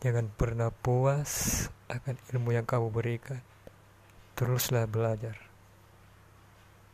Jangan pernah puas akan ilmu yang kamu berikan. Teruslah belajar.